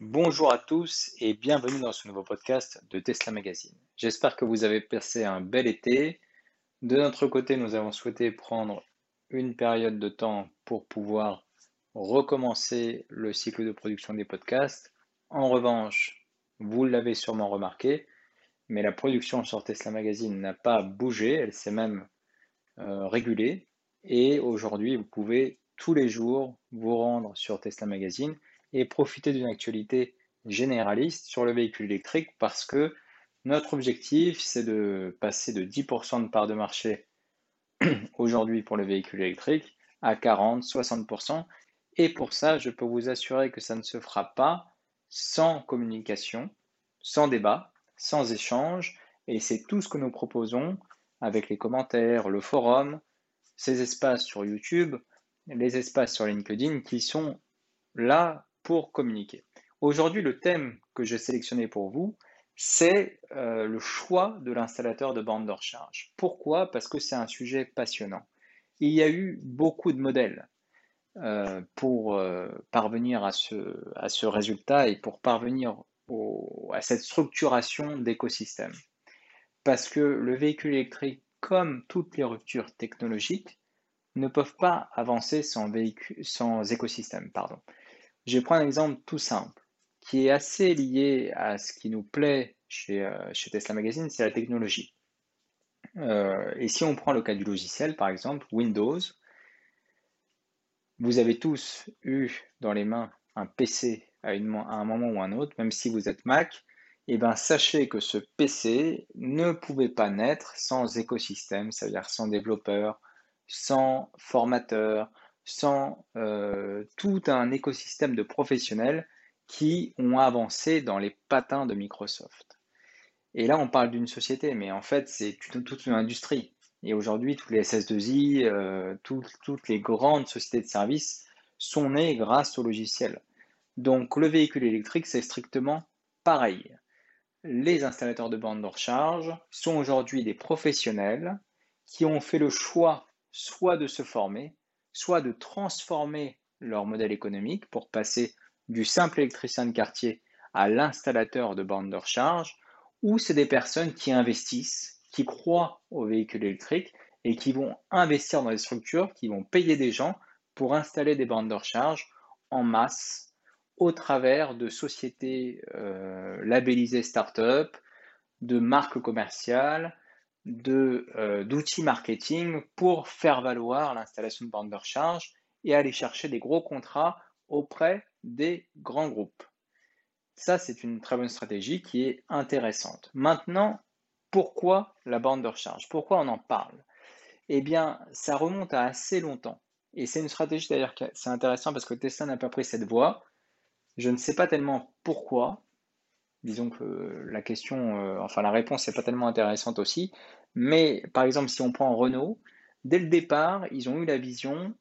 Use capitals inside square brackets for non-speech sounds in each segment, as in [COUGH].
Bonjour à tous et bienvenue dans ce nouveau podcast de Tesla Magazine. J'espère que vous avez passé un bel été. De notre côté, nous avons souhaité prendre une période de temps pour pouvoir recommencer le cycle de production des podcasts. En revanche, vous l'avez sûrement remarqué, mais la production sur Tesla Magazine n'a pas bougé, elle s'est même euh, régulée. Et aujourd'hui, vous pouvez tous les jours vous rendre sur Tesla Magazine et profiter d'une actualité généraliste sur le véhicule électrique parce que notre objectif, c'est de passer de 10% de part de marché [CLEARS THROAT] aujourd'hui pour le véhicule électrique à 40, 60%. Et pour ça, je peux vous assurer que ça ne se fera pas sans communication, sans débat, sans échange. Et c'est tout ce que nous proposons avec les commentaires, le forum, ces espaces sur YouTube, les espaces sur LinkedIn qui sont là communiquer. Aujourd'hui, le thème que j'ai sélectionné pour vous, c'est euh, le choix de l'installateur de bande de recharge. Pourquoi? Parce que c'est un sujet passionnant. Il y a eu beaucoup de modèles euh, pour euh, parvenir à ce, à ce, résultat et pour parvenir à cette structuration d'écosystème. Parce que le véhicule électrique, comme toutes les ruptures technologiques, ne peuvent pas avancer sans, véhicule, sans écosystème. Pardon. Je prends un exemple tout simple qui est assez lié à ce qui nous plaît chez, euh, Tesla Magazine, c'est la technologie. Euh, et si on prend le cas du logiciel, par exemple, Windows, vous avez tous eu dans les mains un PC à, un moment ou un autre, même si vous êtes Mac, eh bien sachez que ce PC ne pouvait pas naître sans écosystème, c'est-à-dire sans développeur, sans formateur, sans euh, tout un écosystème de professionnels qui ont avancé dans les patins de Microsoft. Et là, on parle d'une société, mais en fait, c'est toute une industrie. Et aujourd'hui, tous les SS2I, euh, toutes les grandes sociétés de services sont nées grâce au logiciel. Donc, le véhicule électrique, c'est strictement pareil. Les installateurs de bandes de recharge sont aujourd'hui des professionnels qui ont fait le choix soit de se former, soit de transformer leur modèle économique pour passer du simple électricien de quartier à l'installateur de bornes de recharge, ou c'est des personnes qui investissent, qui croient au véhicule électrique et qui vont investir dans des structures, qui vont payer des gens pour installer des bornes de recharge en masse au travers de sociétés euh, labellisées start-up, de marques commerciales, euh, d'outils marketing pour faire valoir l'installation de bornes de recharge et aller chercher des gros contrats auprès des grands groupes. Ça, c'est une très bonne stratégie qui est intéressante. Maintenant, pourquoi la borne de recharge? Pourquoi on en parle? Eh bien, ça remonte à assez longtemps. Et c'est une stratégie d'ailleurs c'est intéressant parce que Tesla n'a pas pris cette voie. Je ne sais pas tellement pourquoi, disons que la question, euh, enfin la réponse n'est pas tellement intéressante aussi, mais par exemple si on prend Renault, dès le départ, ils ont eu la vision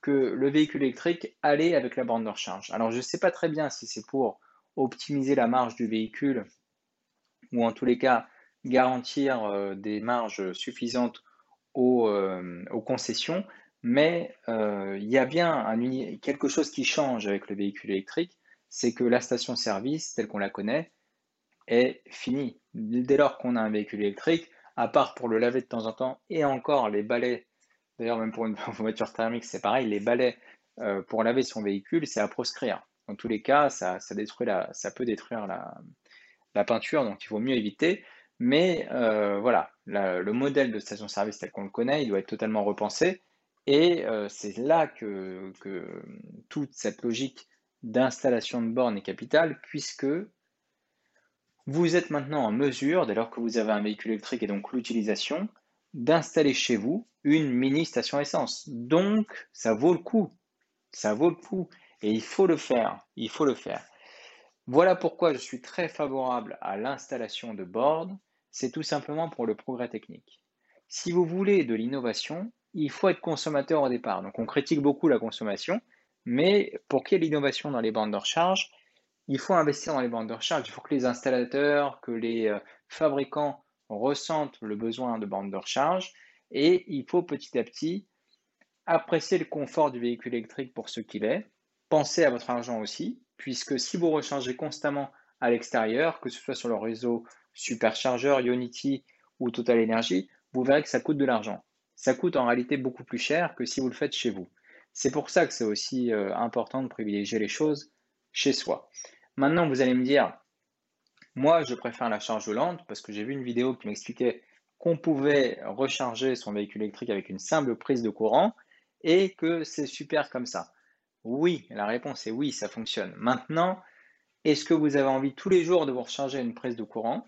que le véhicule électrique allait avec la borne de recharge. Alors je ne sais pas très bien si c'est pour optimiser la marge du véhicule ou en tous les cas garantir euh, des marges suffisantes aux, euh, concessions, mais il y a bien quelque chose qui change avec le véhicule électrique, c'est que la station-service, telle qu'on la connaît, est fini. Dès lors qu'on a un véhicule électrique, à part pour le laver de temps en temps, et encore les balais, d'ailleurs même pour une [LAUGHS] voiture thermique c'est pareil, les balais euh, pour laver son véhicule, c'est à proscrire. Dans tous les cas, ça, détruit la, ça peut détruire la, peinture, donc il vaut mieux éviter. Mais euh, voilà, le modèle de station-service tel qu'on le connaît, il doit être totalement repensé. Et euh, c'est là que, que, toute cette logique d'installation de bornes est capitale, puisque vous êtes maintenant en mesure, dès lors que vous avez un véhicule électrique et donc l'utilisation, d'installer chez vous une mini station essence. Donc, ça vaut le coup. Ça vaut le coup. Et il faut le faire. Il faut le faire. Voilà pourquoi je suis très favorable à l'installation de bornes. C'est tout simplement pour le progrès technique. Si vous voulez de l'innovation, il faut être consommateur au départ. Donc, on critique beaucoup la consommation, mais pour qu'il y ait l'innovation dans les bandes de recharge, il faut investir dans les bandes de recharge. Il faut que les installateurs, que les euh, fabricants ressentent le besoin de bandes de recharge et il faut petit à petit apprécier le confort du véhicule électrique pour ce qu'il est. Pensez à votre argent aussi. puisque si vous rechargez constamment à l'extérieur, que ce soit sur le réseau Supercharger, Unity ou Total Energy, vous verrez que ça coûte de l'argent. Ça coûte en réalité beaucoup plus cher que si vous le faites chez vous. C'est pour ça que c'est aussi euh, important de privilégier les choses chez soi. Maintenant, vous allez me dire, moi, je préfère la charge lente parce que j'ai vu une vidéo qui m'expliquait qu'on pouvait recharger son véhicule électrique avec une simple prise de courant et que c'est super comme ça. Oui, la réponse est oui, ça fonctionne. Maintenant, est-ce que vous avez envie tous les jours de vous recharger une prise de courant?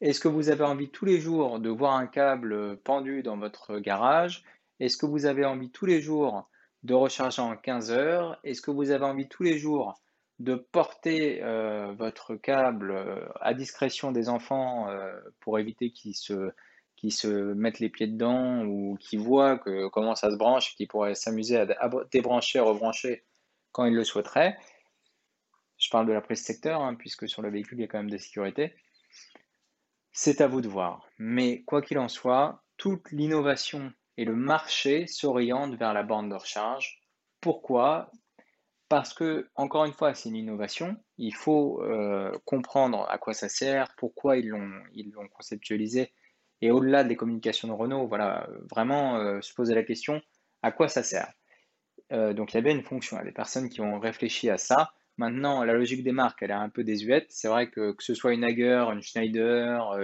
Est-ce que vous avez envie tous les jours de voir un câble pendu dans votre garage? Est-ce que vous avez envie tous les jours de recharger en 15 heures? Est-ce que vous avez envie tous les jours de porter euh, votre câble euh, à discrétion des enfants euh, pour éviter qu'ils se, mettent les pieds dedans ou qu'ils voient que, comment ça se branche, qu'ils pourraient s'amuser à, débrancher, rebrancher quand ils le souhaiteraient. Je parle de la prise secteur, hein, puisque sur le véhicule, il y a quand même des sécurités. C'est à vous de voir. Mais quoi qu'il en soit, toute l'innovation et le marché s'orientent vers la bande de recharge. Pourquoi? Parce que, encore une fois, c'est une innovation. Il faut euh, comprendre à quoi ça sert, pourquoi ils l'ont, conceptualisé. Et au-delà des communications de Renault, voilà, vraiment euh, se poser la question à quoi ça sert? Euh, donc il y avait une fonction. Il y a des personnes qui ont réfléchi à ça. Maintenant, la logique des marques, elle est un peu désuète. C'est vrai que que ce soit une Hager, une Schneider,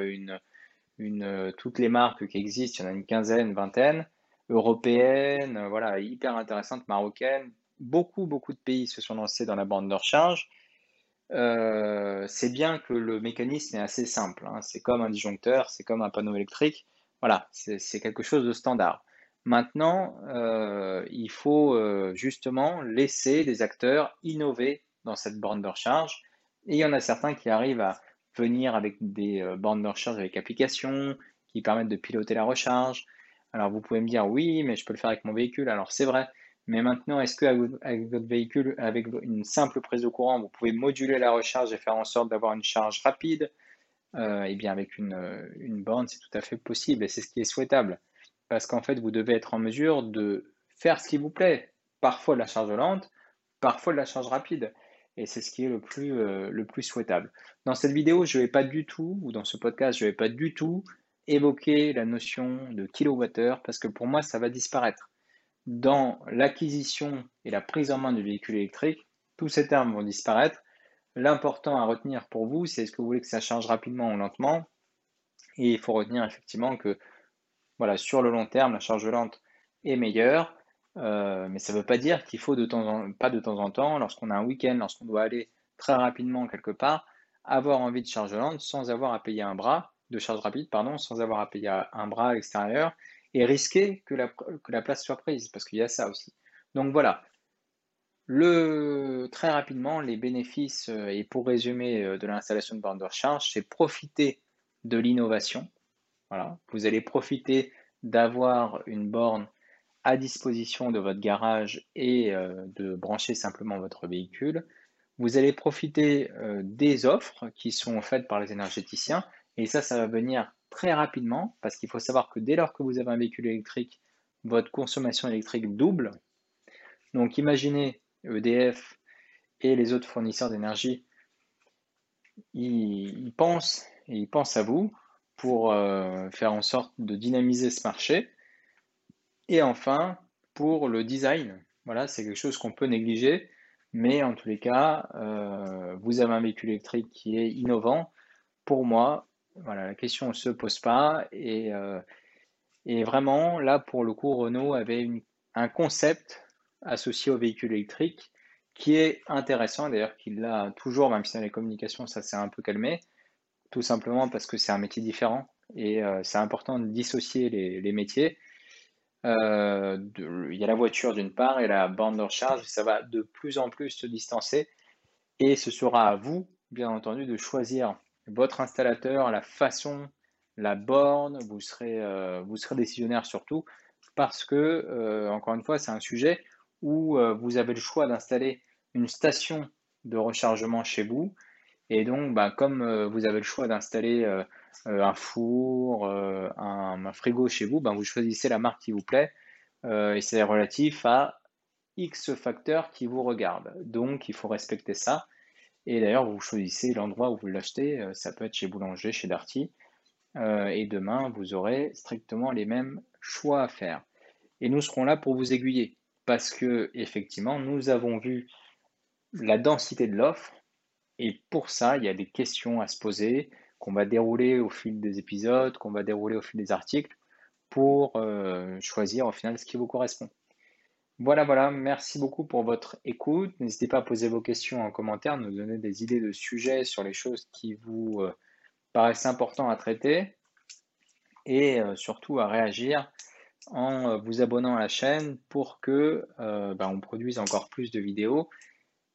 une, toutes les marques qui existent, il y en a une quinzaine, vingtaine, européennes, voilà, hyper intéressantes, marocaines, beaucoup, beaucoup de pays se sont lancés dans la bande de recharge. Euh, c'est bien que le mécanisme est assez simple. Hein. C'est comme un disjoncteur, c'est comme un panneau électrique. Voilà, c'est quelque chose de standard. Maintenant, euh, il faut euh, justement laisser les acteurs innover dans cette bande de recharge. Et il y en a certains qui arrivent à venir avec des bandes de recharge avec application, qui permettent de piloter la recharge. Alors vous pouvez me dire oui, mais je peux le faire avec mon véhicule. Alors c'est vrai, mais maintenant, est-ce qu'avec votre véhicule, avec une simple prise de courant, vous pouvez moduler la recharge et faire en sorte d'avoir une charge rapide euh, Eh bien, avec une, une borne, c'est tout à fait possible et c'est ce qui est souhaitable. Parce qu'en fait, vous devez être en mesure de faire ce qui vous plaît. Parfois de la charge lente, parfois de la charge rapide. Et c'est ce qui est le plus, euh, le plus souhaitable. Dans cette vidéo, je ne vais pas du tout, ou dans ce podcast, je ne vais pas du tout évoquer la notion de kilowattheure parce que pour moi, ça va disparaître dans l'acquisition et la prise en main du véhicule électrique, tous ces termes vont disparaître. L'important à retenir pour vous, c'est est-ce que vous voulez que ça change rapidement ou lentement? Et il faut retenir effectivement que voilà, sur le long terme, la charge lente est meilleure. Euh, mais ça ne veut pas dire qu'il faut de temps en, pas de temps en temps, lorsqu'on a un week-end, lorsqu'on doit aller très rapidement quelque part, avoir envie de charge lente sans avoir à payer un bras, de charge rapide, pardon, sans avoir à payer un bras à l'extérieur et risquer que la, que la place soit prise, parce qu'il y a ça aussi. Donc voilà, le, très rapidement, les bénéfices, euh, et pour résumer, euh, de l'installation de bornes de recharge, c'est profiter de l'innovation. Voilà. Vous allez profiter d'avoir une borne à disposition de votre garage et euh, de brancher simplement votre véhicule. Vous allez profiter des offres qui sont faites par les énergéticiens et ça, ça va venir très rapidement, parce qu'il faut savoir que dès lors que vous avez un véhicule électrique, votre consommation électrique double. Donc imaginez EDF et les autres fournisseurs d'énergie, ils, pensent et ils pensent à vous pour euh, faire en sorte de dynamiser ce marché. Et enfin, pour le design, voilà, c'est quelque chose qu'on peut négliger, mais en tous les cas, euh, vous avez un véhicule électrique qui est innovant. Pour moi, voilà, la question ne se pose pas. Et, euh, et vraiment, là, pour le coup, Renault avait un concept associé au véhicule électrique qui est intéressant, d'ailleurs qu'il l'a toujours, même si dans les communications ça s'est un peu calmé, tout simplement parce que c'est un métier différent et euh, c'est important de dissocier les, métiers. Euh, il y a la voiture d'une part et la bande de recharge, ça va de plus en plus se distancer et ce sera à vous, bien entendu, de choisir votre installateur, la façon, la borne, vous serez, euh, vous serez décisionnaire surtout, parce que, euh, encore une fois, c'est un sujet où euh, vous avez le choix d'installer une station de rechargement chez vous. Et donc, bah, comme vous avez le choix d'installer un four, un, frigo chez vous, bah, vous choisissez la marque qui vous plaît. et c'est relatif à X facteurs qui vous regardent. Donc, il faut respecter ça. Et d'ailleurs, vous choisissez l'endroit où vous l'achetez. Euh, ça peut être chez Boulanger, chez Darty. Euh, et demain, vous aurez strictement les mêmes choix à faire. Et nous serons là pour vous aiguiller. Parce que, effectivement, nous avons vu la densité de l'offre. Et pour ça, il y a des questions à se poser qu'on va dérouler au fil des épisodes, qu'on va dérouler au fil des articles pour euh, choisir au final ce qui vous correspond. Voilà, voilà, merci beaucoup pour votre écoute. N'hésitez pas à poser vos questions en commentaire, nous donner des idées de sujets sur les choses qui vous euh, paraissent importantes à traiter et euh, surtout à réagir en euh, vous abonnant à la chaîne pour que ben, on produise encore plus de vidéos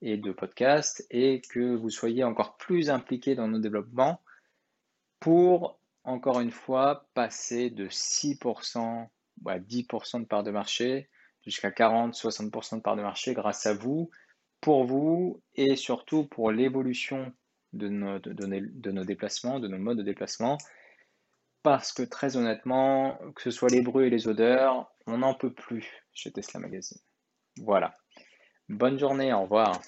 et de podcasts et que vous soyez encore plus impliqués dans nos développements pour encore une fois passer de 6% à 10% de part de marché jusqu'à 40-60% de part de marché grâce à vous, pour vous et surtout pour l'évolution de nos, de, nos déplacements, de nos modes de déplacement. Parce que très honnêtement, que ce soit les bruits et les odeurs, on n'en peut plus chez Tesla Magazine. Voilà. Bonne journée, au revoir.